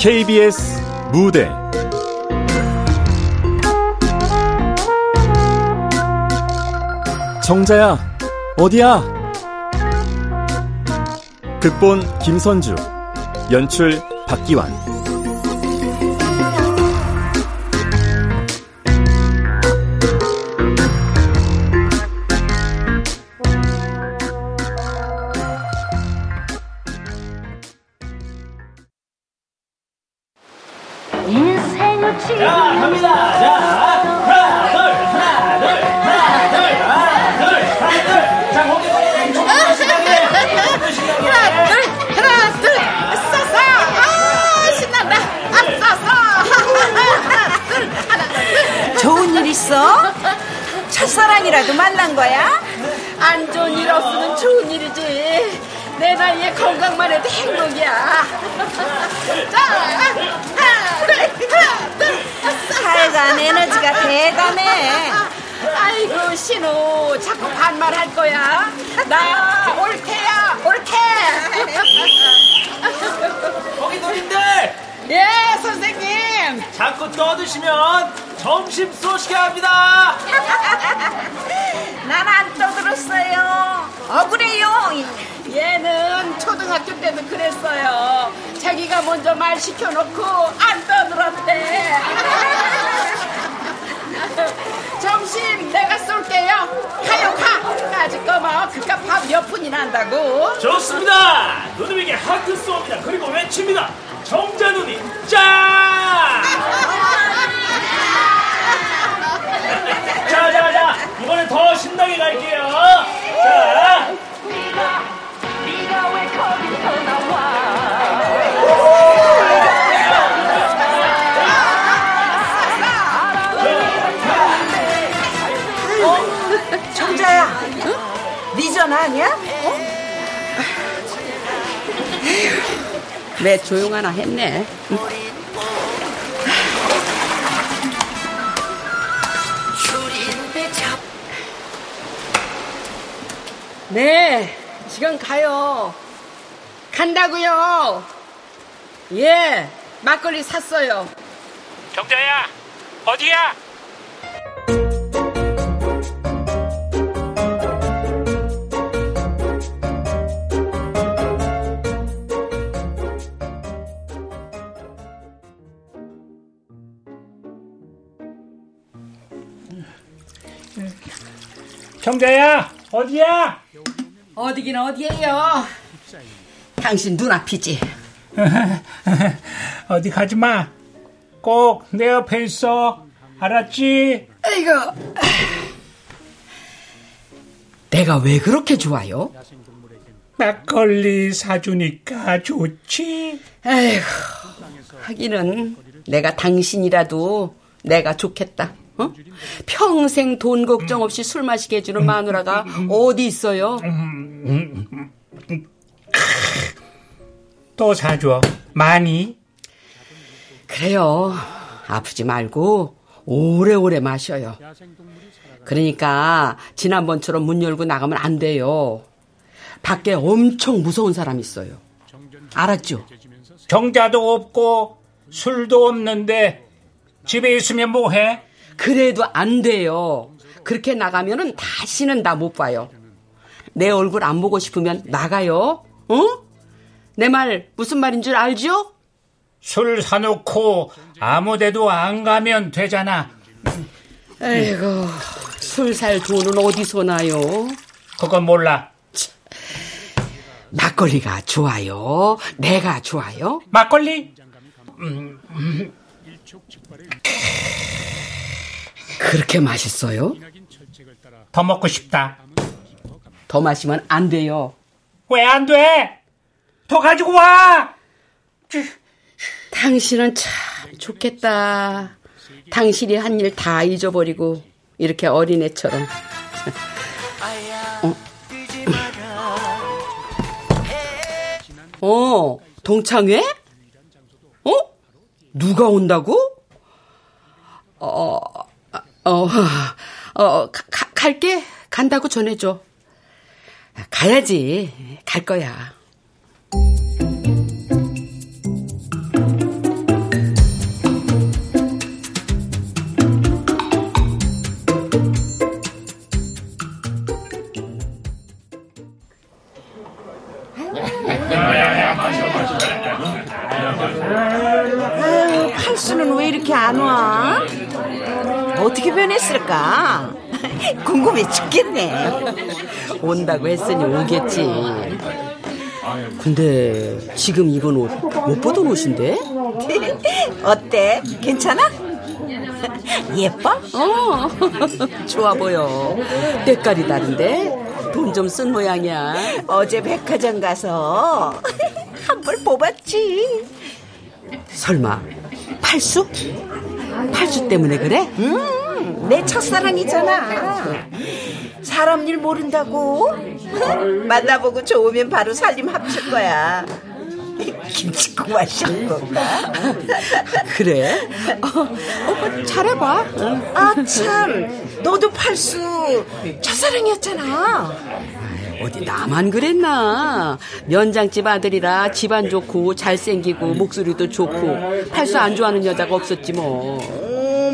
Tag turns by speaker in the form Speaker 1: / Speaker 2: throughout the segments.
Speaker 1: KBS 무대. 정자야 어디야? 극본 김선주 연출 박기환
Speaker 2: 억울해요.
Speaker 3: 얘는 초등학교 때도 그랬어요. 자기가 먼저 말 시켜놓고 안 떠들었대. 점심 내가 쏠게요. 가요 가. 아직 거뭐 그깟 밥몇 푼이 난다고.
Speaker 4: 좋습니다. 누님에게 하트 쏩니다. 그리고 외칩니다. 정자 누님 짠! 자, 자, 자. 이번엔 더 신나게 갈게요. 자.
Speaker 2: 어? 정자야, 네 전화 아니야? 어?
Speaker 3: 왜 조용하나 했네. 네, 지금 가요. 간다고요. 예, 막걸리 샀어요.
Speaker 4: 정자야, 어디야? 정자야, 어디야?
Speaker 3: 어디긴 어디에요. 당신 눈앞이지.
Speaker 4: 어디 가지 마. 꼭 내 옆에 있어. 알았지?
Speaker 3: 아이고. 내가 왜 그렇게 좋아요?
Speaker 4: 막걸리 사주니까 좋지.
Speaker 3: 아이고. 하기는 내가 당신이라도 내가 좋겠다. 어? 평생 돈 걱정 없이 술 마시게 해주는 마누라가 어디 있어요?
Speaker 4: 또 사줘. 많이?
Speaker 3: 그래요. 아프지 말고 오래오래 마셔요. 그러니까 지난번처럼 문 열고 나가면 안 돼요. 밖에 엄청 무서운 사람 있어요. 알았죠?
Speaker 4: 정자도 없고 술도 없는데 집에 있으면 뭐해?
Speaker 3: 그래도 안 돼요. 그렇게 나가면은 다시는 나 못 봐요. 내 얼굴 안 보고 싶으면 나가요. 어? 내 말 무슨 말인 줄 알죠?
Speaker 4: 술 사놓고 아무데도 안 가면 되잖아.
Speaker 3: 아이고, 술 살 돈은 어디서 나요?
Speaker 4: 그건 몰라.
Speaker 3: 막걸리가 좋아요? 내가 좋아요?
Speaker 4: 막걸리?
Speaker 3: 그렇게 맛있어요?
Speaker 4: 더 먹고 싶다.
Speaker 3: 더 마시면 안 돼요.
Speaker 4: 왜 안 돼? 더 가지고 와!
Speaker 3: 당신은 참 좋겠다. 당신이 한 일 다 잊어버리고 이렇게 어린애처럼. 어? 어, 동창회? 어? 누가 온다고? 어, 어, 어, 가, 갈게. 간다고 전해줘. 가야지. 갈 거야.
Speaker 2: 변했을까? 궁금해 죽겠네.
Speaker 3: 온다고 했으니 오겠지. 근데 지금 입은 옷못 보던 옷인데?
Speaker 2: 어때? 괜찮아? 예뻐?
Speaker 3: 어, 좋아 보여. 때깔이 다른데? 돈 좀 쓴 모양이야.
Speaker 2: 어제 백화점 가서 한 벌 뽑았지.
Speaker 3: 설마 팔수? 팔수 때문에 그래?
Speaker 2: 음, 내 첫사랑이잖아. 사람 일 모른다고? 만나보고 좋으면 바로 살림 합칠 거야. 김치국 건가?
Speaker 3: 그래? 어, 어, 잘해봐.
Speaker 2: 아, 참. 너도 팔수 첫사랑이었잖아.
Speaker 3: 어디 나만 그랬나? 면장집 아들이라 집안 좋고 잘생기고 목소리도 좋고 팔수 안 좋아하는 여자가 없었지 뭐.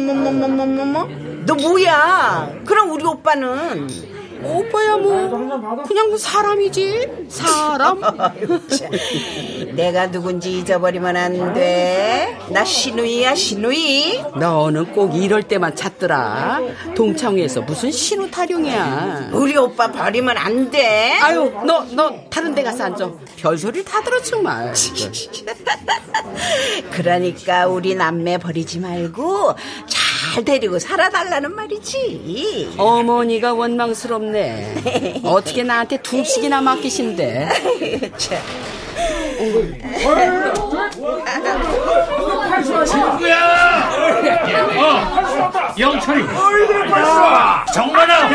Speaker 2: 어머머머머머머. 너 뭐야? 그럼 우리 오빠는?
Speaker 3: 오빠야 뭐 그냥 사람이지 사람.
Speaker 2: 내가 누군지 잊어버리면 안 돼. 나 신우이야 신우이.
Speaker 3: 너는 꼭 이럴 때만 찾더라. 동창회에서 무슨 신호 타령이야.
Speaker 2: 우리 오빠 버리면 안 돼.
Speaker 3: 아유 너너 다른 데 가서 앉아. 별소리 다 들어 정말.
Speaker 2: 그러니까 우리 남매 버리지 말고 잘 데리고 살아달라는 말이지.
Speaker 3: 어머니가 원망스럽네. 어떻게 나한테 둘씩이나 맡기신데.
Speaker 4: 친구야! 어, 영철이. 정만아!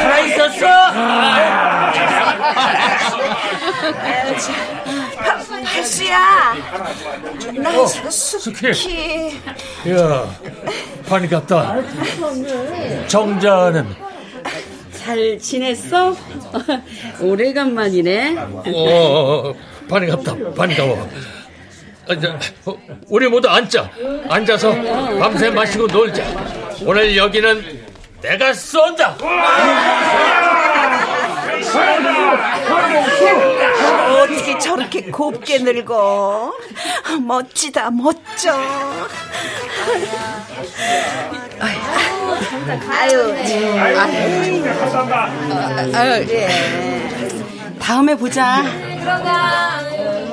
Speaker 4: 살아있었어?
Speaker 2: 팔수야. 나
Speaker 4: 어,
Speaker 2: 숙희.
Speaker 5: 야, 반이 갔다. 정자는
Speaker 3: 잘 지냈어? 오래간만이네.
Speaker 5: 어, 반이 갔다. 반이 가워. 우리 모두 앉자. 앉아서 밤새 마시고 놀자. 오늘 여기는 내가 쏜다.
Speaker 2: 어떻게 저렇게 곱게 늙어? 멋지다, 멋져. 아유,
Speaker 3: 아유, 다음에 보자. 하여간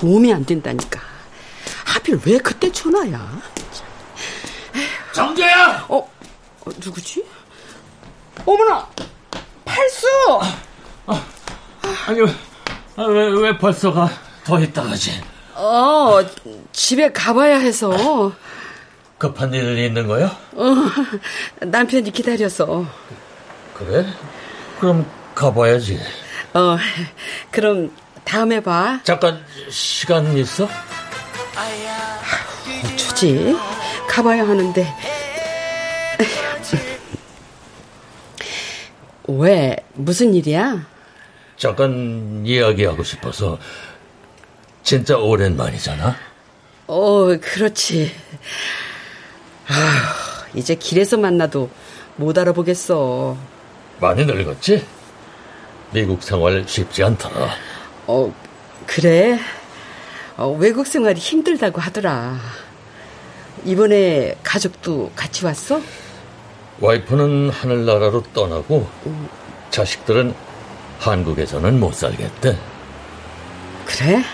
Speaker 3: 도움이 안 된다니까. 하필 왜 그때 전화야?
Speaker 4: 정재야!
Speaker 3: 어, 어 누구지? 어머나! 팔수!
Speaker 5: 아니, 아, 왜, 왜 벌써 가? 더 있다 가지.
Speaker 3: 어, 집에 가봐야 해서.
Speaker 5: 급한 일 있는 거야?
Speaker 3: 어, 남편이 기다려서.
Speaker 5: 그래? 그럼 가봐야지.
Speaker 3: 어, 그럼 다음에 봐.
Speaker 5: 잠깐 시간 있어?
Speaker 3: 어쩌지? 가봐야 하는데. 왜? 무슨 일이야?
Speaker 5: 잠깐 이야기하고 싶어서 진짜 오랜만이잖아.
Speaker 3: 어, 그렇지. 아, 이제 길에서 만나도 못 알아보겠어.
Speaker 5: 많이 늙었지? 미국 생활 쉽지 않더라.
Speaker 3: 어, 그래? 어, 외국 생활이 힘들다고 하더라. 이번에 가족도 같이 왔어?
Speaker 5: 와이프는 하늘나라로 떠나고 자식들은 한국에서는 못 살겠대.
Speaker 3: 그래?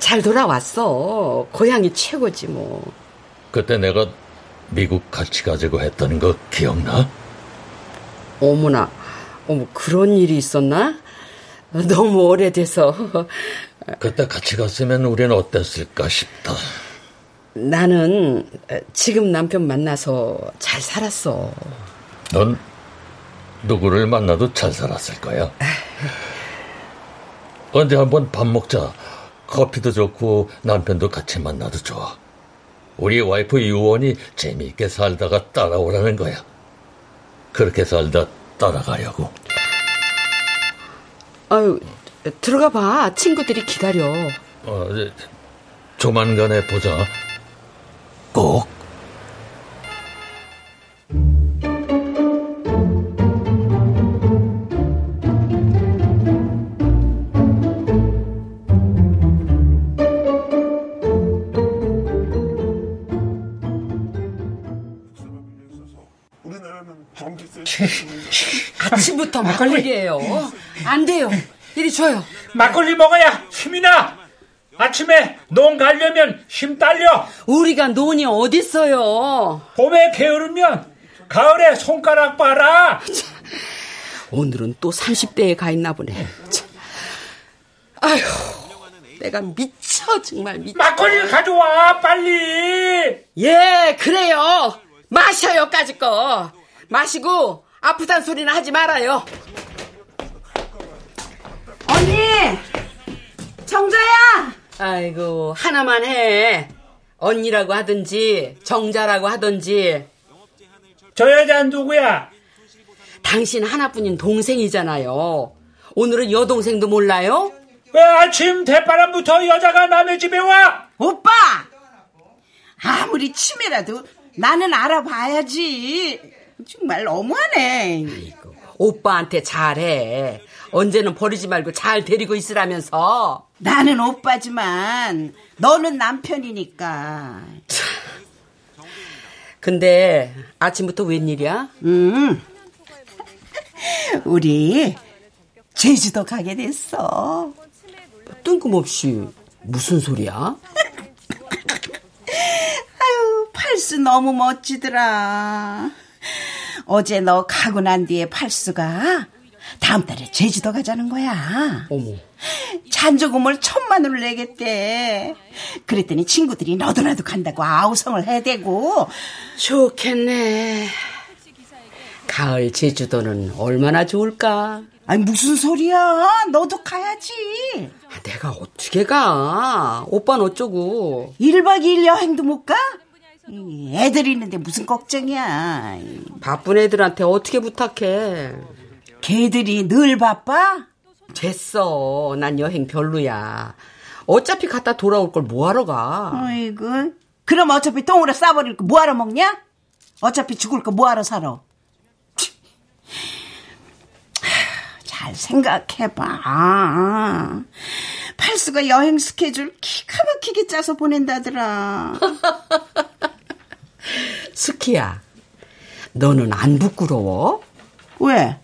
Speaker 3: 잘 돌아왔어. 고향이 최고지 뭐.
Speaker 5: 그때 내가 미국 같이 가자고 했던 거 기억나?
Speaker 3: 어머나, 어머 그런 일이 있었나? 너무 오래돼서
Speaker 5: 그때 같이 갔으면 우리는 어땠을까 싶다.
Speaker 3: 나는 지금 남편 만나서 잘 살았어.
Speaker 5: 넌 누구를 만나도 잘 살았을 거야. 언제 한번 밥 먹자. 커피도 좋고 남편도 같이 만나도 좋아. 우리 와이프 유원이 재미있게 살다가 따라오라는 거야. 그렇게 살다 따라가려고.
Speaker 3: 아유, 들어가 봐. 친구들이 기다려.
Speaker 5: 어, 조만간에 보자. 꼭.
Speaker 3: 아침부터 막걸리예요. 안 돼요. 이리 줘요.
Speaker 4: 막걸리 먹어야 힘이 나. 아침에 농 가려면 힘 딸려.
Speaker 3: 우리가 논이 어딨어요.
Speaker 4: 봄에 게으르면 가을에 손가락 봐라.
Speaker 3: 오늘은 또 30대에 가 있나 보네. 아휴, 내가 미쳐 정말 미쳐.
Speaker 4: 막걸리 가져와 빨리.
Speaker 3: 예, 그래요. 마셔요까지 거. 마시고 아프단 소리는 하지 말아요.
Speaker 2: 언니! 정자야!
Speaker 3: 아이고, 하나만 해. 언니라고 하든지, 정자라고 하든지.
Speaker 4: 저 여자 누구야?
Speaker 3: 당신 하나뿐인 동생이잖아요. 오늘은 여동생도 몰라요?
Speaker 4: 왜 아침 대바람부터 여자가 남의 집에 와?
Speaker 2: 오빠! 아무리 치매라도 나는 알아봐야지. 정말 너무하네.
Speaker 3: 오빠한테 잘해. 언제는 버리지 말고 잘 데리고 있으라면서.
Speaker 2: 나는 오빠지만 너는 남편이니까.
Speaker 3: 근데 아침부터 웬일이야?
Speaker 2: 음. 우리 제주도 가게 됐어.
Speaker 3: 뜬금없이 무슨 소리야?
Speaker 2: 아유, 팔수 너무 멋지더라. 어제 너 가고 난 뒤에 팔수가 다음 달에 제주도 가자는 거야.
Speaker 3: 어머.
Speaker 2: 잔조금을 천만 원을 내겠대. 그랬더니 친구들이 너도 나도 간다고 아우성을 해대고.
Speaker 3: 좋겠네. 가을 제주도는 얼마나 좋을까?
Speaker 2: 아니 무슨 소리야? 너도 가야지.
Speaker 3: 아, 내가 어떻게 가? 오빠는 어쩌고?
Speaker 2: 1박 2일 여행도 못 가? 이 애들 있는데 무슨 걱정이야.
Speaker 3: 바쁜 애들한테 어떻게 부탁해?
Speaker 2: 걔들이 늘 바빠?
Speaker 3: 됐어. 난 여행 별로야. 어차피 갔다 돌아올 걸 뭐하러 가?
Speaker 2: 아이고. 그럼 어차피 똥으로 싸버릴 거 뭐하러 먹냐? 어차피 죽을 거 뭐하러 살아? 잘 생각해봐. 팔수가 여행 스케줄 기가 막히게 짜서 보낸다더라.
Speaker 3: 스키야, 너는 안 부끄러워?
Speaker 2: 왜?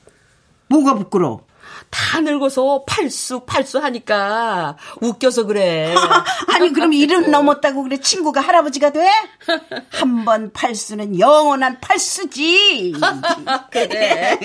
Speaker 2: 뭐가 부끄러워?
Speaker 3: 다 늙어서 팔수 팔수 하니까 웃겨서 그래.
Speaker 2: 아니 그럼 일은 넘었다고 그래 친구가 할아버지가 돼? 한 번 팔수는 영원한 팔수지.
Speaker 3: 그래.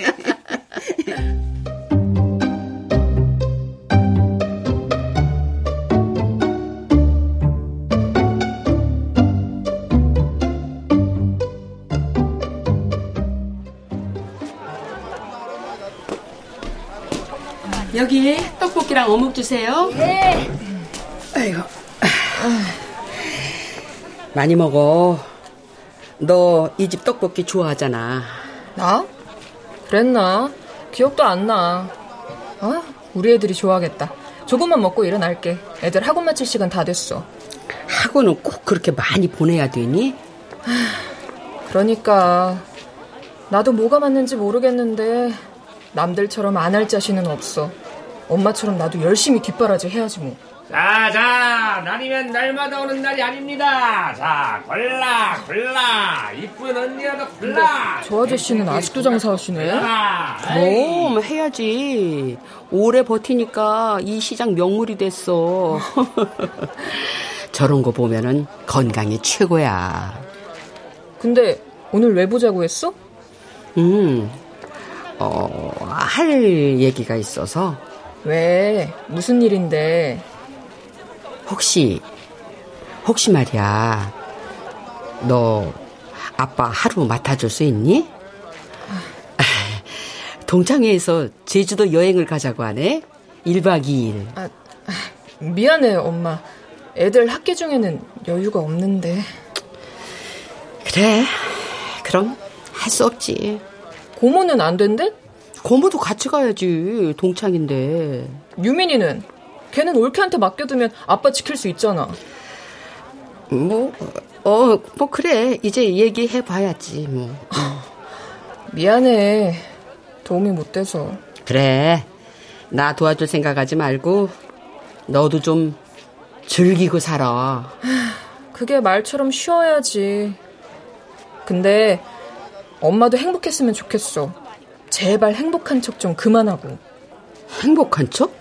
Speaker 3: 여기 떡볶이랑 어묵 주세요.
Speaker 6: 네.
Speaker 3: 아이고. 많이 먹어. 너 이 집 떡볶이 좋아하잖아.
Speaker 6: 나? 그랬나? 기억도 안 나. 아, 우리 애들이 좋아하겠다. 조금만 먹고 일어날게. 애들 학원 마칠 시간 다 됐어.
Speaker 3: 학원은 꼭 그렇게 많이 보내야 되니?
Speaker 6: 그러니까 나도 뭐가 맞는지 모르겠는데 남들처럼 안 할 자신은 없어. 엄마처럼 나도 열심히 뒷바라지 해야지 뭐.
Speaker 4: 자, 자, 날이면 날마다 오는 날이 아닙니다. 자, 골라, 골라. 이쁜 언니라도 골라.
Speaker 6: 저 아저씨는 아직도 장사하시네.
Speaker 4: 골라.
Speaker 3: 그럼 해야지. 오래 버티니까 이 시장 명물이 됐어. 저런 거 보면은 건강이 최고야.
Speaker 6: 근데 오늘 왜 보자고 했어?
Speaker 3: 음, 어, 할 얘기가 있어서
Speaker 6: 왜? 무슨 일인데?
Speaker 3: 혹시 혹시 말이야. 너 아빠 하루 맡아줄 수 있니? 동창회에서 제주도 여행을 가자고 하네. 1박 2일.
Speaker 6: 아, 아, 미안해, 엄마. 애들 학기 중에는 여유가 없는데.
Speaker 3: 그래. 그럼 할 수 없지.
Speaker 6: 고모는 안 된대?
Speaker 3: 고모도 같이 가야지. 동창인데.
Speaker 6: 유민이는? 걔는 올케한테 맡겨두면 아빠 지킬 수 있잖아.
Speaker 3: 뭐, 어, 뭐, 그래. 이제 얘기해봐야지, 뭐.
Speaker 6: 미안해. 도움이 못 돼서.
Speaker 3: 그래. 나 도와줄 생각하지 말고, 너도 좀 즐기고 살아.
Speaker 6: 그게 말처럼 쉬어야지. 근데 엄마도 행복했으면 좋겠어. 제발 행복한 척 좀 그만하고.
Speaker 3: 행복한 척?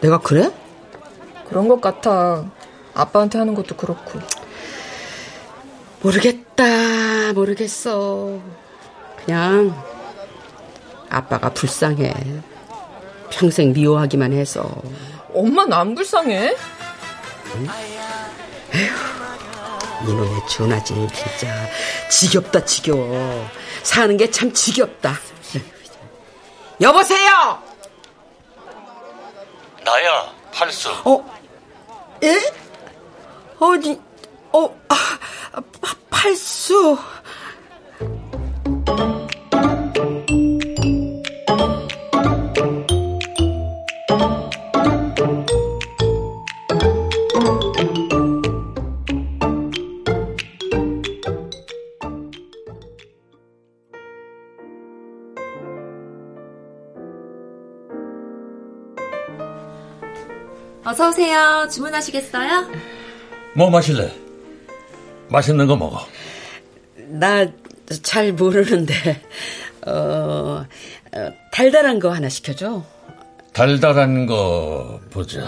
Speaker 3: 내가 그래?
Speaker 6: 그런 것 같아. 아빠한테 하는 것도 그렇고.
Speaker 3: 모르겠다, 모르겠어. 그냥 아빠가 불쌍해. 평생 미워하기만 해서.
Speaker 6: 엄마는 안 불쌍해?
Speaker 3: 응? 이놈의 전화지 진짜 지겹다 지겨워. 사는 게 참 지겹다. 여보세요.
Speaker 5: 나야 팔수.
Speaker 3: 어? 예? 어디? 어? 아, 팔수.
Speaker 7: 어서 오세요. 주문하시겠어요?
Speaker 5: 뭐 마실래? 맛있는 거 먹어.
Speaker 3: 나 잘 모르는데 어, 어, 달달한 거 하나 시켜줘.
Speaker 5: 달달한 거 보자.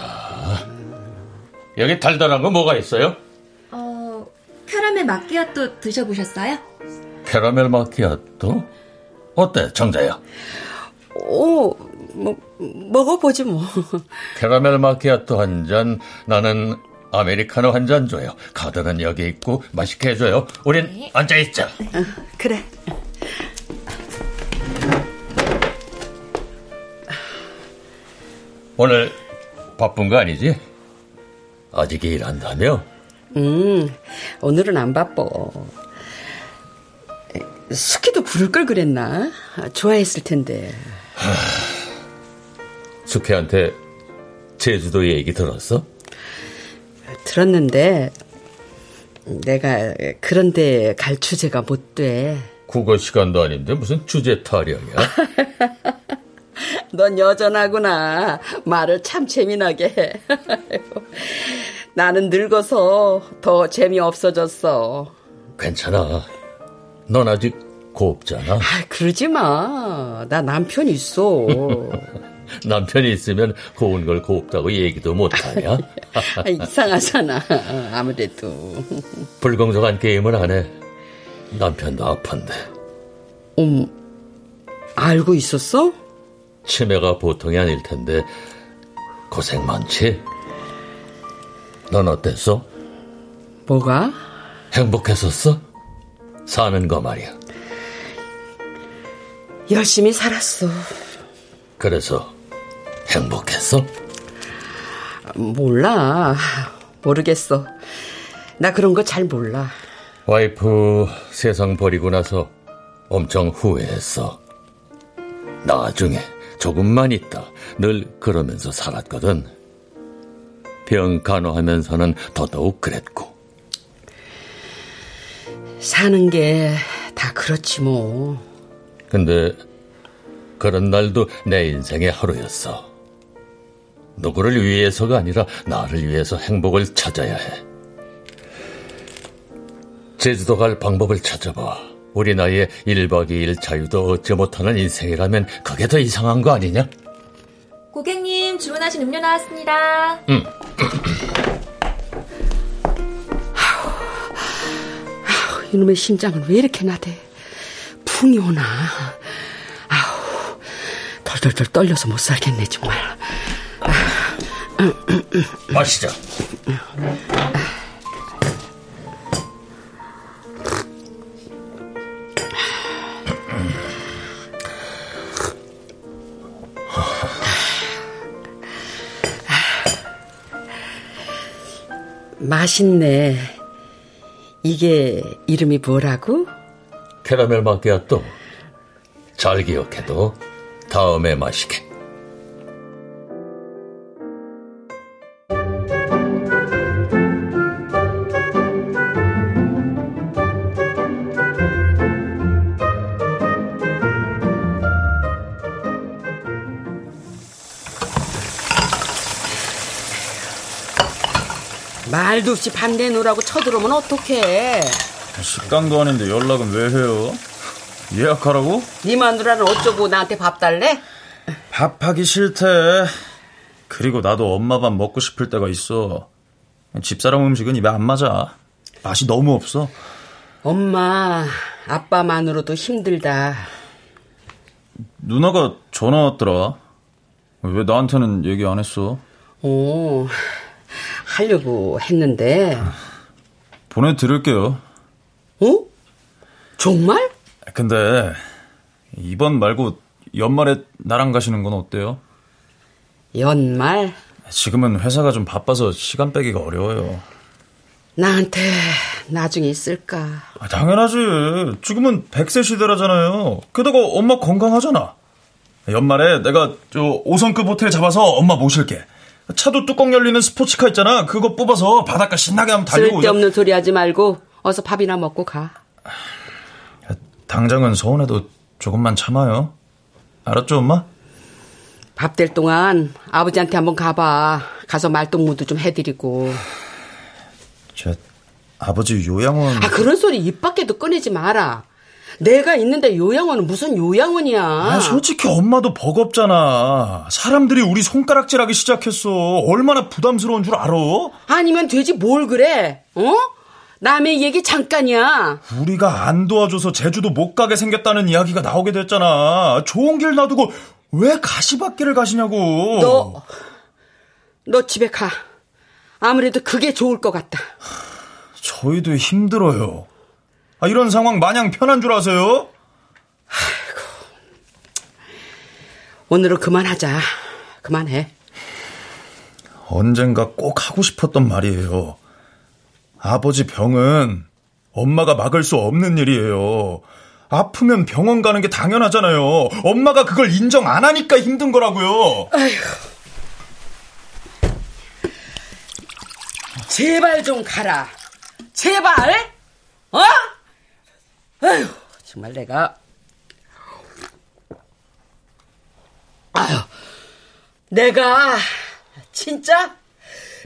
Speaker 5: 여기 달달한 거 뭐가 있어요?
Speaker 7: 어, 캐러멜 마끼아또 드셔보셨어요?
Speaker 5: 캐러멜 마키아또? 어때, 정자야?
Speaker 3: 오, 뭐, 먹어보지 뭐.
Speaker 5: 캐러멜 마키아또 한 잔, 나는 아메리카노 한 잔 줘요. 카드는 여기 있고 맛있게 해줘요. 우린 네. 앉아있자.
Speaker 3: 어, 그래.
Speaker 5: 오늘 바쁜 거 아니지? 아직 일한다며?
Speaker 3: 음, 오늘은 안 바빠. 숙희도 부를 걸 그랬나? 좋아했을 텐데.
Speaker 5: 숙희한테 제주도 얘기 들었어?
Speaker 3: 들었는데 내가 그런데 갈 주제가 못 돼.
Speaker 5: 국어 시간도 아닌데 무슨 주제 타령이야?
Speaker 3: 넌 여전하구나. 말을 참 재미나게 해. 나는 늙어서 더 재미없어졌어.
Speaker 5: 괜찮아. 넌 아직 곱잖아. 아,
Speaker 3: 그러지 마. 나 남편 있어.
Speaker 5: 남편이 있으면 고운 걸 곱다고 얘기도 못하냐?
Speaker 3: 이상하잖아. 아무래도.
Speaker 5: 불공정한 게임은 안 해. 남편도 아픈데.
Speaker 3: 음, 알고 있었어?
Speaker 5: 치매가 보통이 아닐 텐데 고생 많지? 넌 어땠어?
Speaker 3: 뭐가?
Speaker 5: 행복했었어? 사는 거 말이야.
Speaker 3: 열심히 살았어.
Speaker 5: 그래서 행복했어?
Speaker 3: 몰라. 모르겠어. 나 그런 거 잘 몰라.
Speaker 5: 와이프 세상 버리고 나서 엄청 후회했어. 나중에 조금만 있다 늘 그러면서 살았거든. 병 간호하면서는 더더욱 그랬고.
Speaker 3: 사는 게 다 그렇지 뭐.
Speaker 5: 근데 그런 날도 내 인생의 하루였어. 누구를 위해서가 아니라 나를 위해서 행복을 찾아야 해. 제주도 갈 방법을 찾아봐. 우리 나이에 1박 2일 자유도 얻지 못하는 인생이라면 그게 더 이상한 거 아니냐?
Speaker 7: 고객님, 주문하신 음료 나왔습니다.
Speaker 5: 응.
Speaker 3: 이놈의 심장은 왜 이렇게 나대? 풍이 오나? 아우, 덜덜덜 떨려서 못 살겠네, 정말.
Speaker 5: 마시자.
Speaker 3: 맛있네. 이게 이름이 뭐라고?
Speaker 5: 캐러멜 마키아또. 잘 기억해도 다음에 마시게.
Speaker 3: 말도 없이 밤 내놓으라고 쳐들어오면 어떡해.
Speaker 8: 식당도 아닌데 연락은 왜 해요? 예약하라고?
Speaker 3: 네 마누라는 어쩌고 나한테 밥 달래?
Speaker 8: 밥하기 싫대. 그리고 나도 엄마 밥 먹고 싶을 때가 있어. 집사람 음식은 입에 안 맞아. 맛이 너무 없어.
Speaker 3: 엄마, 아빠만으로도 힘들다.
Speaker 8: 누나가 전화 왔더라. 왜 나한테는 얘기 안 했어?
Speaker 3: 오, 하려고 했는데.
Speaker 8: 보내드릴게요.
Speaker 3: 어? 정말?
Speaker 8: 근데 이번 말고 연말에 나랑 가시는 건 어때요?
Speaker 3: 연말?
Speaker 8: 지금은 회사가 좀 바빠서 시간 빼기가 어려워요.
Speaker 3: 나한테 나중에 있을까?
Speaker 8: 아, 당연하지. 지금은 100세 시대라잖아요. 게다가 엄마 건강하잖아. 연말에 내가 저 5성급 호텔 잡아서 엄마 모실게. 차도 뚜껑 열리는 스포츠카 있잖아. 그거 뽑아서 바닷가 신나게 한번 달리고.
Speaker 3: 쓸데없는 소리 하지 말고 어서 밥이나 먹고 가.
Speaker 8: 당장은 서운해도 조금만 참아요. 알았죠, 엄마?
Speaker 3: 밥 될 동안 아버지한테 한번 가봐. 가서 말동무도 좀 해드리고.
Speaker 8: 저 아버지 요양원.
Speaker 3: 아 그런 소리 입 밖에도 꺼내지 마라. 내가 있는데 요양원은 무슨 요양원이야.
Speaker 8: 아, 솔직히 엄마도 버겁잖아. 사람들이 우리 손가락질하기 시작했어. 얼마나 부담스러운 줄 알아?
Speaker 3: 아니면 되지 뭘 그래? 어? 남의 얘기 잠깐이야.
Speaker 8: 우리가 안 도와줘서 제주도 못 가게 생겼다는 이야기가 나오게 됐잖아. 좋은 길 놔두고 왜 가시밭길을 가시냐고.
Speaker 3: 너, 너 집에 가. 아무래도 그게 좋을 것 같다.
Speaker 8: 저희도 힘들어요. 아, 이런 상황 마냥 편한 줄 아세요?
Speaker 3: 오늘은 그만하자. 그만해.
Speaker 8: 언젠가 꼭 하고 싶었던 말이에요. 아버지 병은 엄마가 막을 수 없는 일이에요. 아프면 병원 가는 게 당연하잖아요. 엄마가 그걸 인정 안 하니까 힘든 거라고요.
Speaker 3: 제발 좀 가라. 제발? 어? 아휴, 정말 내가. 아휴, 내가 진짜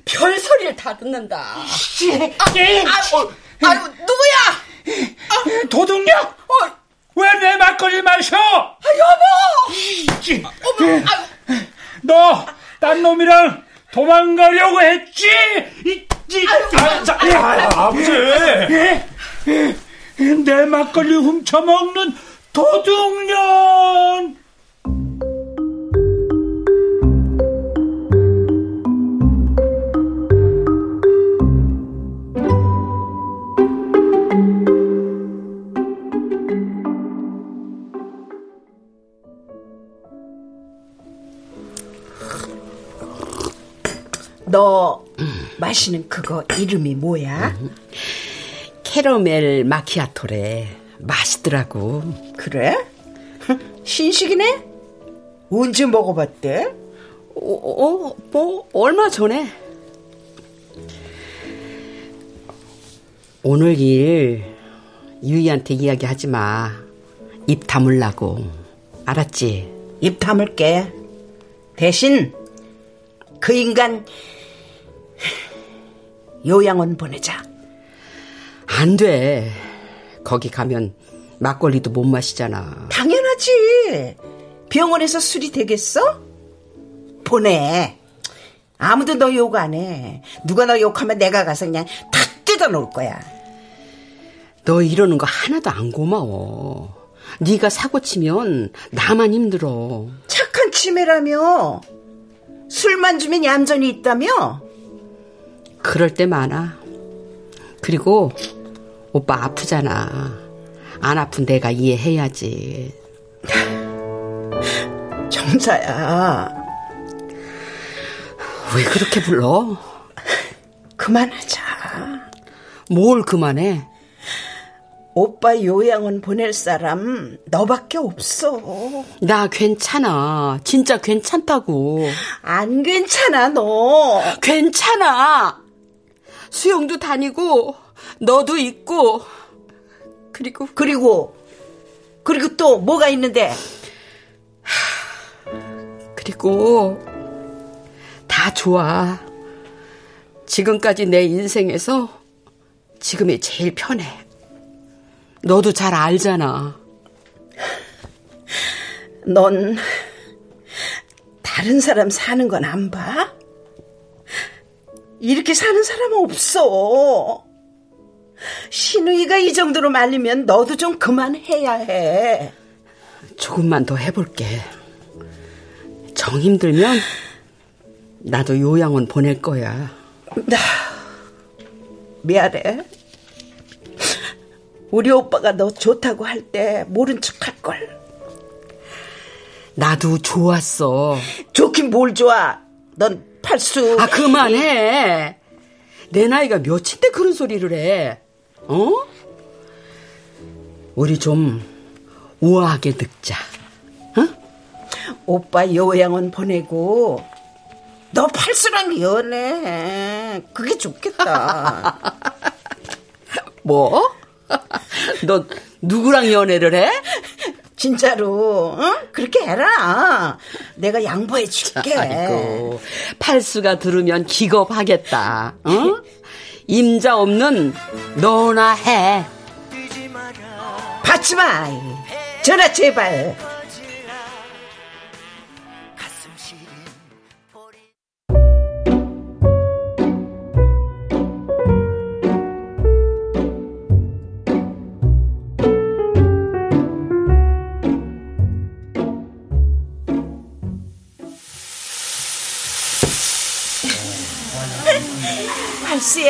Speaker 3: 별 소리를 다 듣는다. 아, 아유, 아유, 누구야?
Speaker 4: 도둑녀!
Speaker 3: 어,
Speaker 4: 왜내 막걸리 마셔?
Speaker 3: 아, 여보! 어머, 아유,
Speaker 4: 너, 딴 놈이랑 도망가려고 했지? 이, 이, 아, 자,
Speaker 8: 아, 아버지!
Speaker 4: 내 막걸리 훔쳐먹는 도둑년!
Speaker 2: 너 마시는 그거 이름이 뭐야?
Speaker 3: 캐러멜 마키아토래. 맛있더라고.
Speaker 2: 그래? 신식이네? 언제 먹어봤대?
Speaker 3: 어, 어, 뭐, 얼마 전에. 오늘 일, 유이한테 이야기하지 마. 입 다물라고. 알았지?
Speaker 2: 입 다물게. 대신 그 인간 요양원 보내자.
Speaker 3: 안 돼. 거기 가면 막걸리도 못 마시잖아.
Speaker 2: 당연하지. 병원에서 술이 되겠어? 보내. 아무도 너 욕 안 해. 누가 너 욕하면 내가 가서 그냥 다 뜯어 놓을 거야.
Speaker 3: 너 이러는 거 하나도 안 고마워. 네가 사고 치면 나만 힘들어.
Speaker 2: 착한 치매라며. 술만 주면 얌전히 있다며?
Speaker 3: 그럴 때 많아. 그리고 오빠 아프잖아. 안 아픈 내가 이해해야지.
Speaker 2: 정자야.
Speaker 3: 왜 그렇게 불러?
Speaker 2: 그만하자.
Speaker 3: 뭘 그만해?
Speaker 2: 오빠 요양원 보낼 사람 너밖에 없어.
Speaker 3: 나 괜찮아. 진짜 괜찮다고.
Speaker 2: 안 괜찮아, 너.
Speaker 3: 괜찮아. 수영도 다니고, 너도 있고, 그리고,
Speaker 2: 그리고, 그리고 또 뭐가 있는데?
Speaker 3: 그리고, 다 좋아. 지금까지 내 인생에서 지금이 제일 편해. 너도 잘 알잖아.
Speaker 2: 넌 다른 사람 사는 건 안 봐? 이렇게 사는 사람은 없어. 신우이가 이 정도로 말리면 너도 좀 그만해야 해.
Speaker 3: 조금만 더 해볼게. 정 힘들면 나도 요양원 보낼 거야.
Speaker 2: 나 미안해. 우리 오빠가 너 좋다고 할 때 모른 척 할 걸.
Speaker 3: 나도 좋았어.
Speaker 2: 좋긴 뭘 좋아. 넌 팔수.
Speaker 3: 아 그만해. 내 나이가 몇인데 그런 소리를 해. 어? 우리 좀 우아하게 늙자. 어?
Speaker 2: 오빠 요양원 보내고 너 팔수랑 연애. 그게 좋겠다.
Speaker 3: 뭐? 너 누구랑 연애를 해?
Speaker 2: 진짜로, 응? 그렇게 해라. 내가 양보해 줄게.
Speaker 3: 아이고, 팔수가 들으면 기겁하겠다. 응? 임자 없는 너나 해.
Speaker 2: 받지 마. 전화 제발.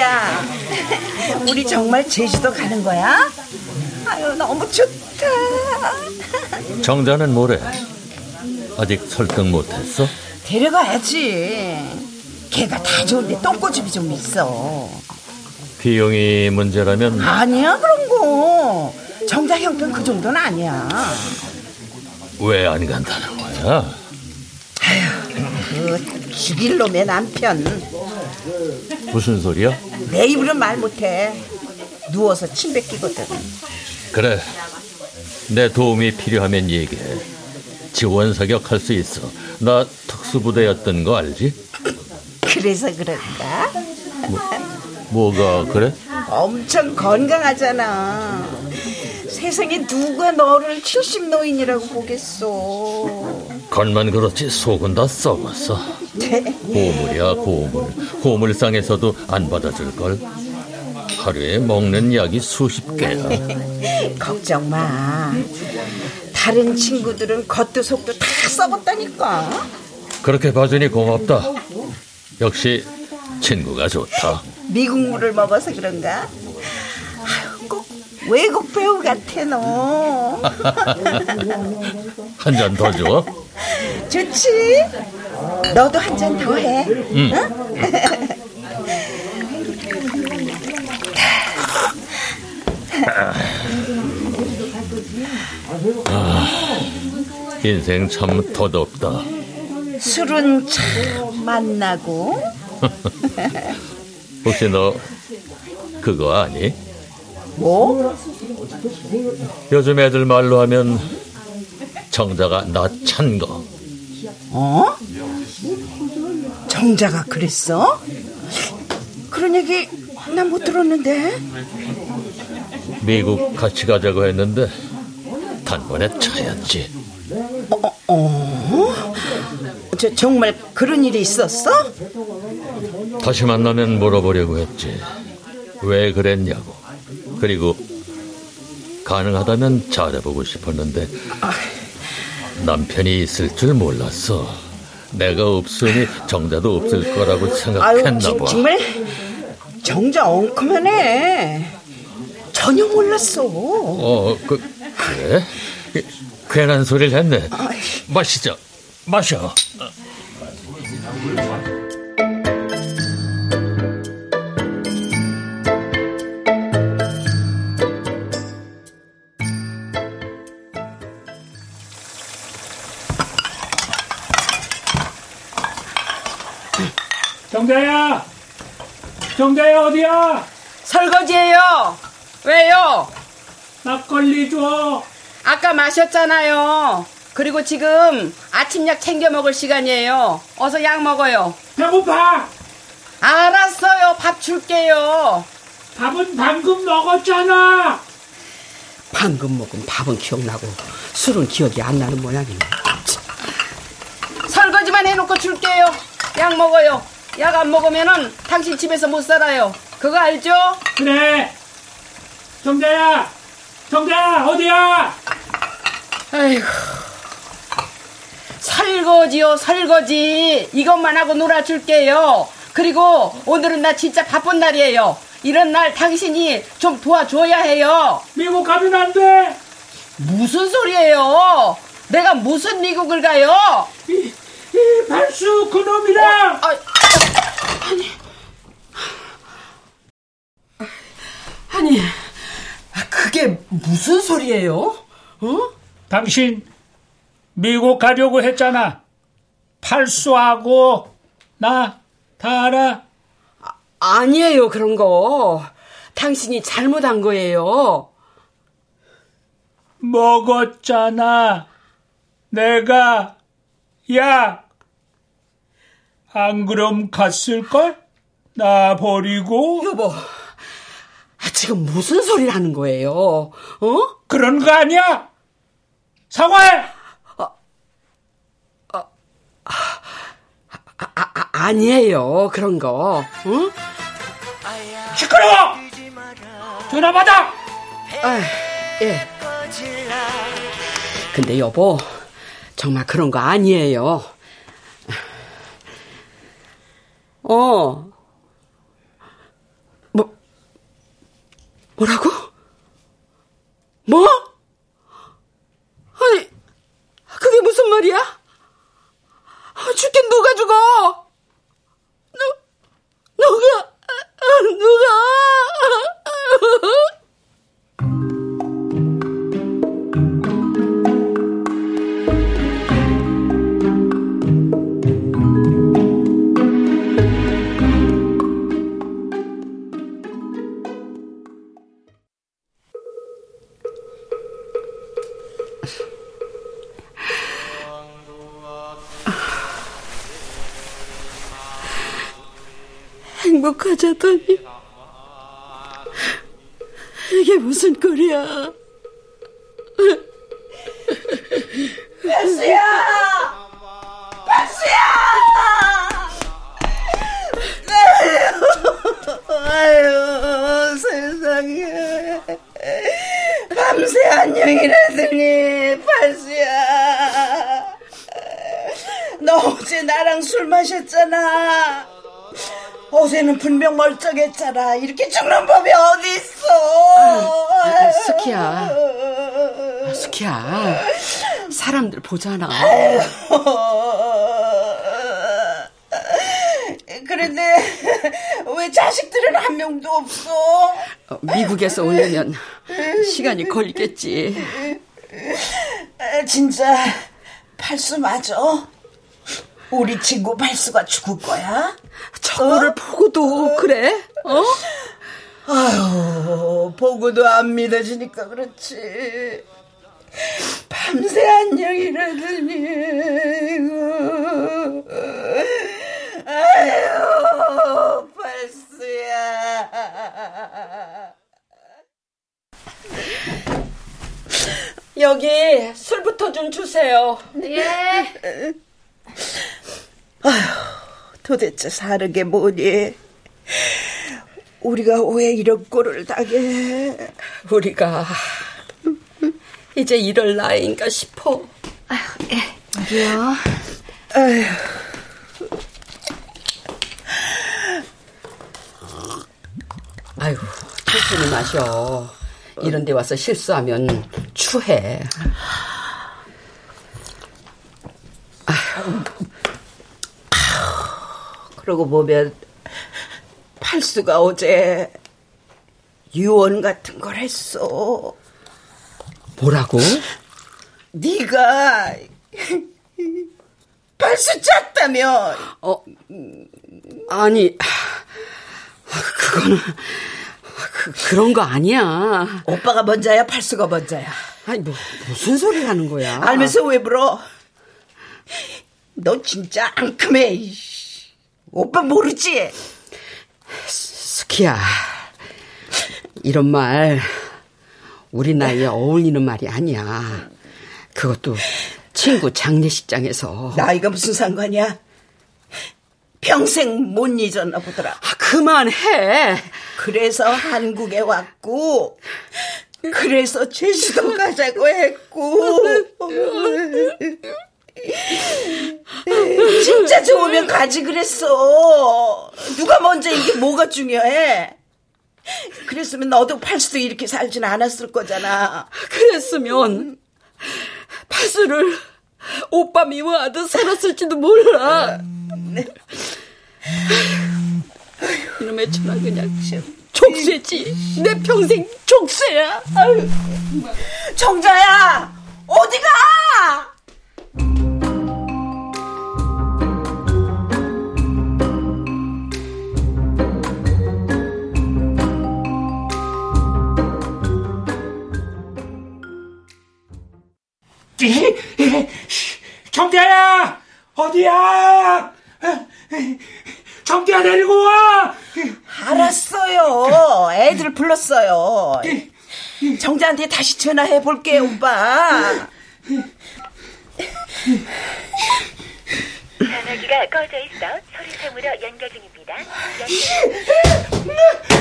Speaker 2: 팔수야, 우리 정말 제주도 가는 거야? 아유, 너무 좋다.
Speaker 5: 정자는 뭐래? 아직 설득 못했어?
Speaker 2: 데려가야지. 걔가 다 좋은데 똥꼬집이 좀 있어.
Speaker 5: 비용이 문제라면
Speaker 2: 아니야, 그런 거. 정자 형편 그 정도는 아니야.
Speaker 5: 왜 안 간다는 거야?
Speaker 2: 그 죽일 놈의 남편.
Speaker 5: 무슨 소리야?
Speaker 2: 내 입으로 말 못해. 누워서 침 뱉기거든.
Speaker 5: 그래. 내 도움이 필요하면 얘기해. 지원 사격할 수 있어. 나 특수부대였던 거 알지?
Speaker 2: 그래서 그럴까?
Speaker 5: 뭐가 그래?
Speaker 2: 엄청 건강하잖아. 세상에 누가 너를 70 노인이라고 보겠어.
Speaker 5: 겉만 그렇지 속은 다 썩었어.
Speaker 2: 네.
Speaker 5: 고물이야 고물. 고물상에서도 안 받아줄 걸. 하루에 먹는 약이 수십 개야.
Speaker 2: 걱정 마. 다른 친구들은 겉도 속도 다 썩었다니까.
Speaker 5: 그렇게 봐주니 고맙다. 역시 친구가 좋다.
Speaker 2: 미국 물을 먹어서 그런가? 외국 배우 같아 너.
Speaker 5: 한 잔 더 줘.
Speaker 2: 좋지? 너도 한 잔 더 해.
Speaker 5: 응. 아, 인생 참 더덥다.
Speaker 2: 술은 참 만나고.
Speaker 5: 혹시 너 그거 아니?
Speaker 2: 뭐?
Speaker 5: 요즘 애들 말로 하면 정자가 나찬 거.
Speaker 2: 어? 정자가 그랬어? 그런 얘기 난 못 들었는데.
Speaker 5: 미국 같이 가자고 했는데 단번에 차였지.
Speaker 2: 어? 저 정말 그런 일이 있었어?
Speaker 5: 다시 만나면 물어보려고 했지. 왜 그랬냐고. 그리고 가능하다면 잘해보고 싶었는데 남편이 있을 줄 몰랐어. 내가 없으니 정자도 없을 거라고 생각했나
Speaker 2: 지-
Speaker 5: 봐.
Speaker 2: 정말 정자 엉큼하네. 전혀 몰랐어.
Speaker 5: 어, 그, 그래? 그, 괜한 소리를 했네. 마시자. 마셔.
Speaker 4: 정자야! 정자야, 어디야?
Speaker 3: 설거지예요. 왜요?
Speaker 4: 막걸리 줘.
Speaker 3: 아까 마셨잖아요. 그리고 지금 아침약 챙겨 먹을 시간이에요. 어서 약 먹어요.
Speaker 4: 배고파!
Speaker 3: 알았어요. 밥 줄게요.
Speaker 4: 밥은 방금 먹었잖아.
Speaker 3: 방금 먹은 밥은 기억나고 술은 기억이 안 나는 모양이네. 설거지만 해놓고 줄게요. 약 먹어요. 약 안 먹으면은 당신 집에서 못 살아요. 그거 알죠?
Speaker 4: 그래. 정자야, 정자야, 어디야?
Speaker 3: 아이고. 설거지요, 설거지. 이것만 하고 놀아줄게요. 그리고 오늘은 나 진짜 바쁜 날이에요. 이런 날 당신이 좀 도와줘야 해요.
Speaker 4: 미국 가면 안 돼.
Speaker 3: 무슨 소리예요? 내가 무슨 미국을 가요?
Speaker 4: 이, 이 발수 그놈이랑.
Speaker 3: 아, 아니, 아니, 그게 무슨 소리예요? 어?
Speaker 4: 당신 미국 가려고 했잖아. 팔수하고 나 다 알아.
Speaker 3: 아니에요, 그런 거. 당신이 잘못한 거예요.
Speaker 4: 먹었잖아. 내가 약. 안 그럼 갔을걸? 나 버리고?
Speaker 3: 여보, 아, 지금 무슨 소리를 하는 거예요? 어?
Speaker 4: 그런 거 아니야? 사과해!
Speaker 3: 아, 아, 아 니에요, 그런 거. 응?
Speaker 4: 시끄러워! 전화 받아!
Speaker 3: 아, 예. 근데 여보, 정말 그런 거 아니에요. 어. 뭐, 뭐라고? 뭐? 아니, 그게 무슨 말이야?
Speaker 2: 박수야! 박수야! 아유, 세상에. 밤새 안녕이라더니, 박수야. 너 어제 나랑 술 마셨잖아. 어제는 분명 멀쩡했잖아. 이렇게 죽는 법이 어딨어.
Speaker 3: 아, 스키야. 스키야. 사람들 보잖아.
Speaker 2: 그런데 왜 자식들은 한 명도 없어?
Speaker 3: 어, 미국에서 오려면 시간이 걸리겠지.
Speaker 2: 아, 진짜 팔수 맞아? 우리 친구 팔수가 죽을 거야?
Speaker 3: 저거를 어? 보고도 그래? 어?
Speaker 2: 아유, 보고도 안 믿어지니까 그렇지. 밤새 안녕이라더니. 아유, 팔수야.
Speaker 3: 여기 술부터 좀 주세요.
Speaker 7: 예.
Speaker 2: 아휴, 도대체 사는 게 뭐니? 우리가 왜 이런 꼴을 당해?
Speaker 3: 우리가 이제 이럴 나이인가 싶어.
Speaker 7: 아휴, 예. 여기요.
Speaker 2: 아휴.
Speaker 3: 아유, 천천히 마셔. 이런 데 와서 실수하면 추해.
Speaker 2: 그러고 보면 팔수가 어제 유언 같은 걸 했어.
Speaker 3: 뭐라고?
Speaker 2: 네가 팔수 짰다며.
Speaker 3: 어, 아니, 그거는 그, 그런 거 아니야.
Speaker 2: 오빠가 먼저야, 팔수가 먼저야.
Speaker 3: 아니 뭐 무슨 소리 하는 거야?
Speaker 2: 알면서 왜 물어? 너 진짜 앙큼해. 오빠 모르지?
Speaker 3: 스키야, 이런 말 우리 나이에 어울리는 말이 아니야. 그것도 친구 장례식장에서.
Speaker 2: 나이가 무슨 상관이야? 평생 못 잊었나 보더라.
Speaker 3: 아, 그만해.
Speaker 2: 그래서 한국에 왔고, 그래서 제주도 가자고 했고. 진짜 좋으면 가지 그랬어. 누가 먼저 이게 뭐가 중요해? 그랬으면 너도 팔수도 이렇게 살진 않았을 거잖아.
Speaker 3: 그랬으면 팔수를 오빠 미워하듯 살았을지도 몰라. 이놈의 천하 그냥 족쇄지. 내 평생 족쇄야.
Speaker 2: 정자야, 어디가?
Speaker 4: 정대야 어디야? 정대야 데리고 와.
Speaker 2: 알았어요. 애들 불렀어요. 정자한테 다시 전화해 볼게, 오빠.
Speaker 9: 전화기가 꺼져 있어 소리샘으로 연결 중입니다.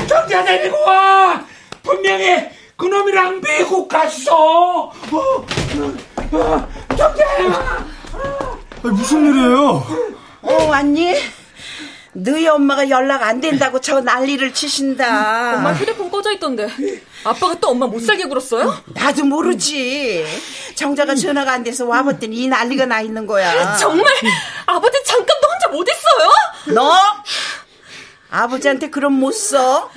Speaker 4: 정대야 데리고 와. 분명히 그놈이랑 미국 갔어. 어, 정대야.
Speaker 8: 무슨 일이에요?
Speaker 2: 어, 왔니? 너희 엄마가 연락 안 된다고 저 난리를 치신다.
Speaker 6: 엄마 휴대폰 꺼져 있던데. 아빠가 또 엄마 못 살게 굴었어요?
Speaker 2: 나도 모르지. 정자가 전화가 안 돼서 와봤더니 이 난리가 나 있는 거야.
Speaker 6: 정말 아버지 잠깐도 혼자 못 있어요?
Speaker 2: 너 아버지한테 그럼 못 써?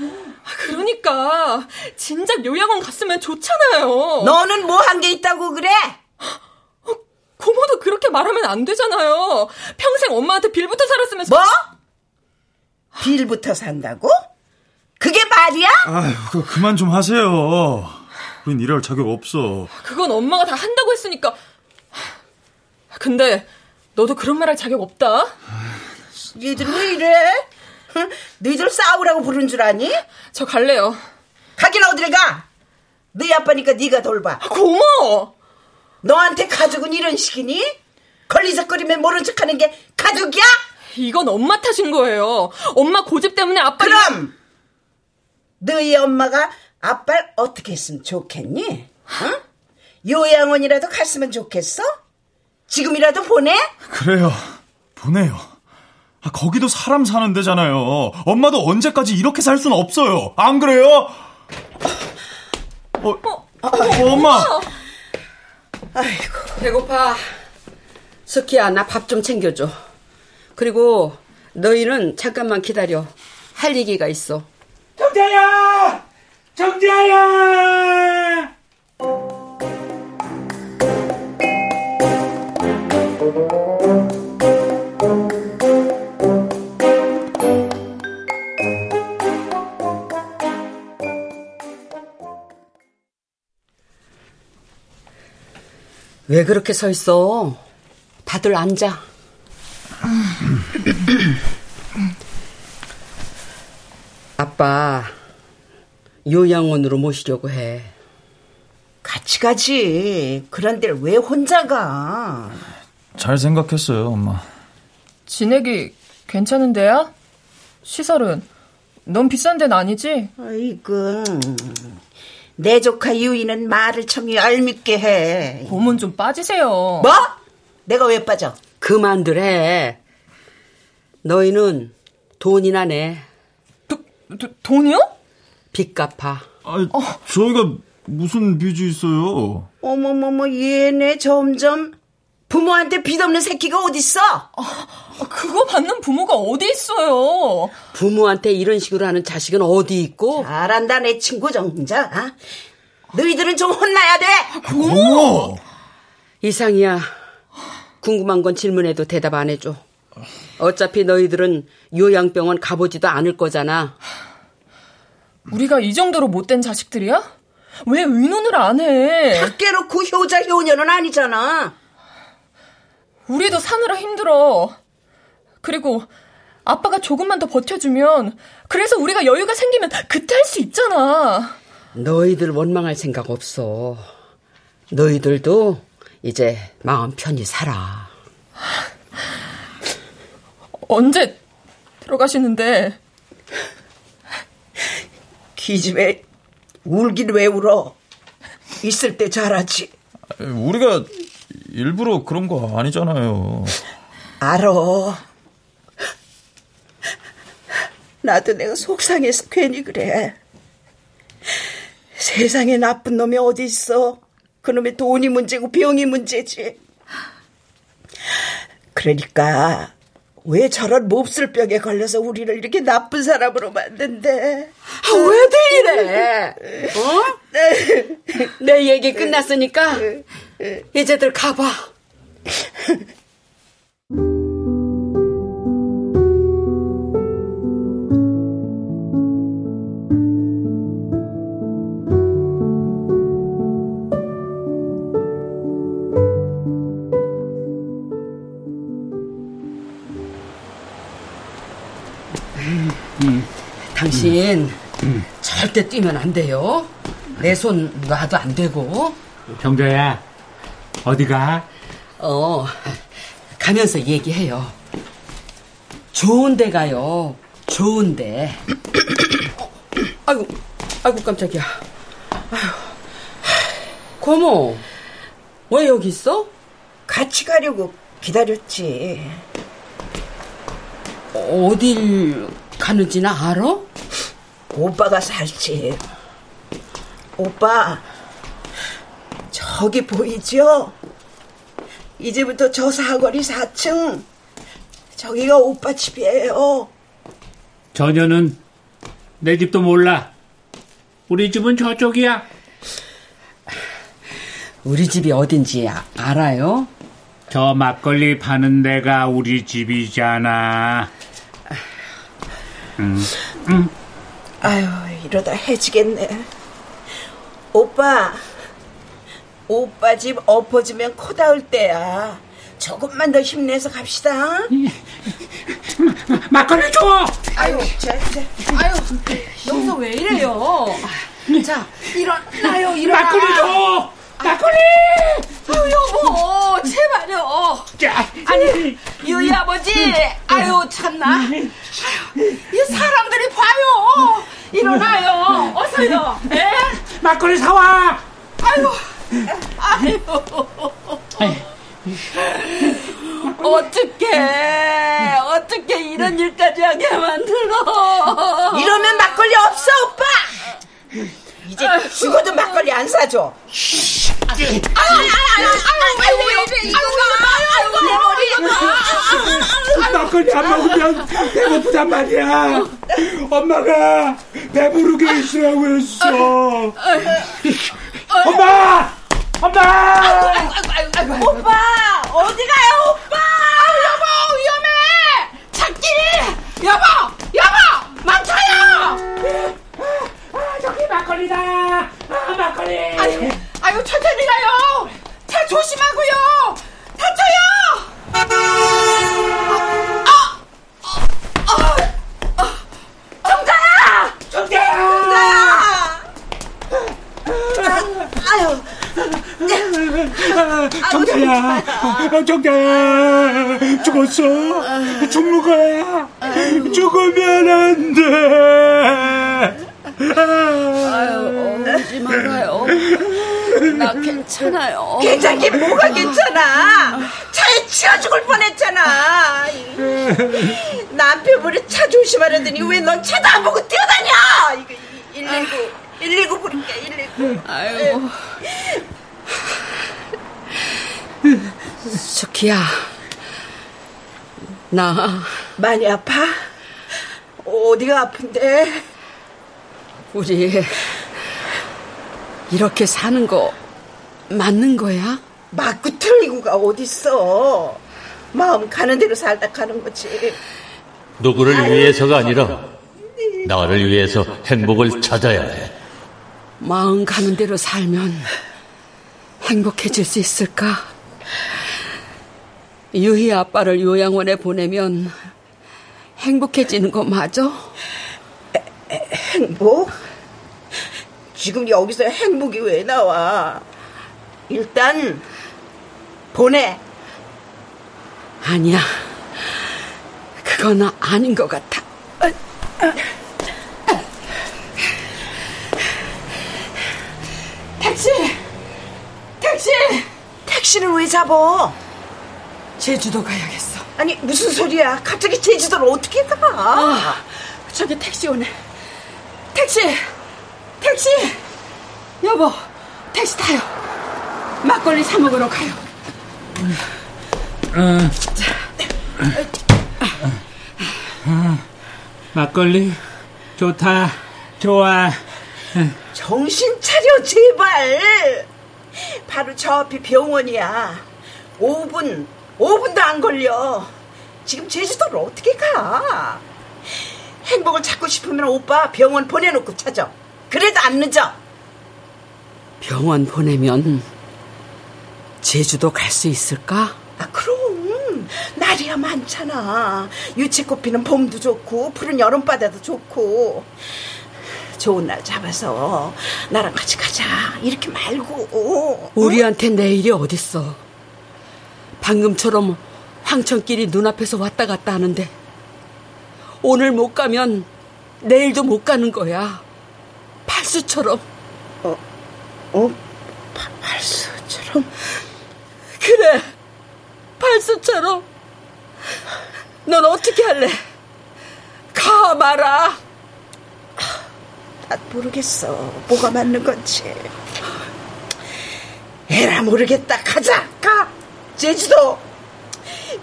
Speaker 6: 그러니까 진작 요양원 갔으면 좋잖아요.
Speaker 2: 너는 뭐 한 게 있다고 그래?
Speaker 6: 고모도 그렇게 말하면 안 되잖아요. 평생 엄마한테 빌부터 살았으면
Speaker 2: 뭐? 빌부터 산다고? 그게 말이야?
Speaker 8: 아휴, 그만 좀 하세요. 우린 일할 자격 없어.
Speaker 6: 그건 엄마가 다 한다고 했으니까. 근데 너도 그런 말 할 자격 없다.
Speaker 2: 얘들 왜 이래? 응? 너희들 싸우라고 부른 줄 아니?
Speaker 6: 저 갈래요.
Speaker 2: 가긴 어딜 가? 너희 아빠니까 네가 돌봐.
Speaker 6: 고모!
Speaker 2: 너한테 가족은 이런 식이니? 걸리적거리면 모른 척하는 게 가족이야?
Speaker 6: 이건 엄마 탓인 거예요. 엄마 고집 때문에 아빠.
Speaker 2: 그럼 너희 엄마가 아빠를 어떻게 했으면 좋겠니? 응? 요양원이라도 갔으면 좋겠어? 지금이라도 보내?
Speaker 8: 그래요. 보내요. 아, 거기도 사람 사는 데잖아요. 엄마도 언제까지 이렇게 살 수는 없어요. 안 그래요? 어, 어, 어 엄마.
Speaker 2: 아이고.
Speaker 3: 배고파. 스키야, 나 밥 좀 챙겨줘. 그리고 너희는 잠깐만 기다려. 할 얘기가 있어.
Speaker 4: 정자야! 정자야!
Speaker 3: 왜 그렇게 서 있어? 다들 앉아. 아빠, 요양원으로 모시려고 해.
Speaker 2: 같이 가지. 그런데 왜 혼자 가?
Speaker 8: 잘 생각했어요, 엄마.
Speaker 6: 진액이 괜찮은데요? 시설은 넌 비싼 데는 아니지?
Speaker 2: 아이고. 내 조카 유이는 말을 참 얄밉게 해.
Speaker 6: 고문 좀 빠지세요.
Speaker 2: 뭐? 내가 왜 빠져?
Speaker 3: 그만들 해. 너희는 돈이나 내.
Speaker 6: 도, 도, 돈이요?
Speaker 3: 빚 갚아.
Speaker 8: 아, 저희가 무슨 빚이 있어요?
Speaker 2: 어머머머, 얘네 점점 부모한테 빚 없는 새끼가 어딨어?
Speaker 6: 아, 그거 받는 부모가 어디 있어요?
Speaker 3: 부모한테 이런 식으로 하는 자식은 어디 있고?
Speaker 2: 잘한다, 내 친구 정자. 어? 너희들은 좀 혼나야 돼.
Speaker 8: 고모!
Speaker 3: 이상이야. 궁금한 건 질문해도 대답 안 해줘. 어차피 너희들은 요양병원 가보지도 않을 거잖아.
Speaker 6: 우리가 이 정도로 못된 자식들이야? 왜 의논을 안 해?
Speaker 2: 밖에 놓고 효자 효녀는 아니잖아.
Speaker 6: 우리도 사느라 힘들어. 그리고 아빠가 조금만 더 버텨주면 그래서 우리가 여유가 생기면 그때 할 수 있잖아.
Speaker 3: 너희들 원망할 생각 없어. 너희들도 이제 마음 편히 살아.
Speaker 6: 언제 들어가시는데?
Speaker 2: 기집애 울긴 왜 울어? 있을 때 잘하지.
Speaker 8: 우리가 일부러 그런 거 아니잖아요.
Speaker 2: 알아. 나도 내가 속상해서 괜히 그래. 세상에 나쁜 놈이 어디 있어? 그놈의 돈이 문제고 병이 문제지. 그러니까 왜 저런 몹쓸 병에 걸려서 우리를 이렇게 나쁜 사람으로 만든대?
Speaker 3: 아, 왜들 이래? 어? 내 얘기 끝났으니까 이제들 가봐. 당신 절대 뛰면 안 돼요. 내 손 놔도 안 되고.
Speaker 4: 경자야, 어디가?
Speaker 3: 어, 가면서 얘기해요. 좋은 데 가요. 좋은 데. 아이고, 아이고, 깜짝이야. 아휴. 고모, 왜 여기 있어?
Speaker 2: 같이 가려고 기다렸지.
Speaker 3: 어딜 가는지나 알아?
Speaker 2: 오빠가 살지. 오빠, 저기 보이죠? 이제부터 저 사거리 4층. 저기가 오빠 집이에요.
Speaker 4: 전혀는 내 집도 몰라. 우리 집은 저쪽이야.
Speaker 3: 우리 집이 어딘지 아, 알아요?
Speaker 4: 저 막걸리 파는 데가 우리 집이잖아.
Speaker 2: 음, 음. 아유, 이러다 해지겠네. 오빠, 오빠 집 엎어지면 코 닿을 때야. 조금만 더 힘내서 갑시다.
Speaker 4: 막걸리 줘!
Speaker 2: 아유, 자, 자.
Speaker 3: 아유, 여기서 왜 이래요? 자, 일어나요, 일어나.
Speaker 4: 막걸리 줘! 막걸리!
Speaker 3: 아유, 여보, 제발요. 아니, 유이 아버지, 아유, 참나. 아유, 이 사람들이 봐요. 일어나요, 어서요. 에?
Speaker 4: 막걸리 사와!
Speaker 3: 아유. 어떻게, 어떻게 이런 일까지 하게 만들어.
Speaker 2: 이러면 막걸리 없어, 오빠! 이제 죽어도 막걸리 안 사줘.
Speaker 3: 아유, 아유, 아유, 아유, 왜 이래, 이거 아유,
Speaker 4: 막걸리 안 먹으면 배고프단 말이야. 엄마가 배부르게 있으라고 했어. 엄마! 엄마!
Speaker 2: 오빠! 어디 가요, 오빠!
Speaker 3: 여보, 위험해! 찾기! 여보! 여보! 망쳐요!
Speaker 4: 아, 저기 막걸리다! 아, 막걸리!
Speaker 3: 아유, 아유, 천천히 가요! 차 조심하고요! 다쳐요! 아! 아! 아! 정자야!
Speaker 4: 정자야!
Speaker 2: 아유.
Speaker 4: 정자야! 정자야! 죽었어! 죽는 거야! 죽으면 안 돼!
Speaker 3: 아유, 울지 말아요. 나 괜찮아요.
Speaker 2: 괜찮긴 뭐가 괜찮아. 차에 치여 죽을 뻔했잖아. 남편분이 차 조심하려더니 왜 넌 차도 안 보고 뛰어다녀? 이거 119, 119 부를게, 119.
Speaker 3: 아유. 수키야. 나
Speaker 2: 많이 아파? 어디가 아픈데?
Speaker 3: 우리 이렇게 사는 거 맞는 거야?
Speaker 2: 맞고 틀리고가 어딨어. 마음 가는 대로 살다 가는 거지.
Speaker 5: 누구를 위해서가 아니라 나를 위해서 행복을 찾아야 해.
Speaker 3: 마음 가는 대로 살면 행복해질 수 있을까? 유희 아빠를 요양원에 보내면 행복해지는 거 맞아?
Speaker 2: 행복? 지금 여기서 행복이 왜 나와? 일단 보내.
Speaker 3: 아니야. 그건 아닌 것 같아.
Speaker 2: 택시! 택시! 택시를 왜 잡어?
Speaker 3: 제주도 가야겠어.
Speaker 2: 아니 무슨 소리야? 갑자기 제주도를 어떻게 가?
Speaker 3: 아, 저기 택시 오네. 택시! 택시! 여보, 택시 타요. 막걸리 사 먹으러 가요.
Speaker 4: 어. 어. 막걸리 좋다 좋아
Speaker 2: 정신 차려 제발. 바로 저 앞이 병원이야. 5분 5분도 안 걸려. 지금 제주도를 어떻게 가? 행복을 찾고 싶으면 오빠 병원 보내놓고 찾아. 그래도 안 늦어.
Speaker 3: 병원 보내면 제주도 갈 수 있을까?
Speaker 2: 아 그럼. 날이야 많잖아. 유채꽃 피는 봄도 좋고 푸른 여름바다도 좋고 좋은 날 잡아서 나랑 같이 가자 이렇게 말고
Speaker 3: 우리한테 내일이 어딨어 방금처럼 황천길이 눈앞에서 왔다 갔다 하는데 오늘 못 가면 내일도 못 가는 거야 팔수처럼
Speaker 2: 어? 어? 파, 팔수처럼?
Speaker 3: 그래 팔수처럼 넌 어떻게 할래? 가 말아
Speaker 2: 난 모르겠어. 뭐가 맞는 건지. 에라 모르겠다. 가자. 가. 제주도.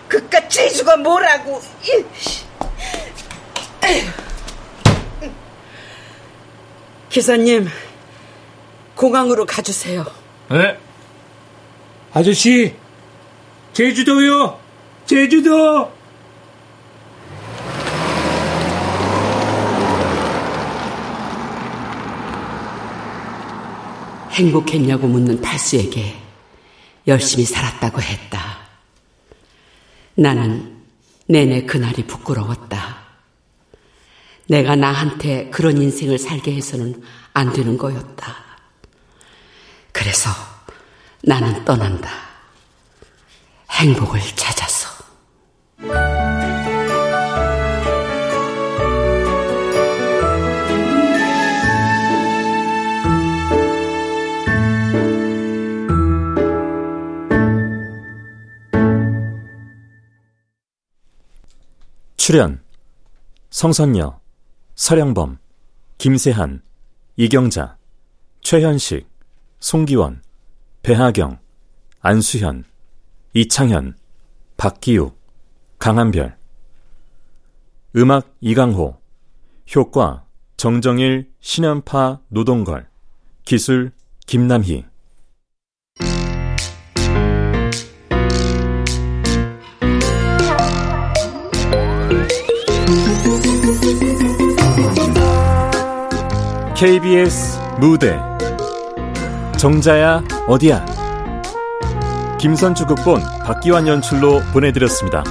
Speaker 2: 그깟 제주가 뭐라고.
Speaker 3: 기사님 공항으로 가주세요.
Speaker 4: 네? 아저씨 제주도요. 제주도
Speaker 3: 행복했냐고 묻는 탈수에게 열심히 살았다고 했다. 나는 내내 그날이 부끄러웠다. 내가 나한테 그런 인생을 살게 해서는 안 되는 거였다. 그래서 나는 떠난다. 행복을 찾아
Speaker 1: 출연 성선녀, 서령범, 김세한, 이경자, 최현식, 송기원, 배하경, 안수현, 이창현, 박기욱, 강한별. 음악 이강호. 효과 정정일, 신연파, 노동걸. 기술 김남희 KBS 무대 정자야 어디야 김선주 극본 박기환 연출로 보내드렸습니다.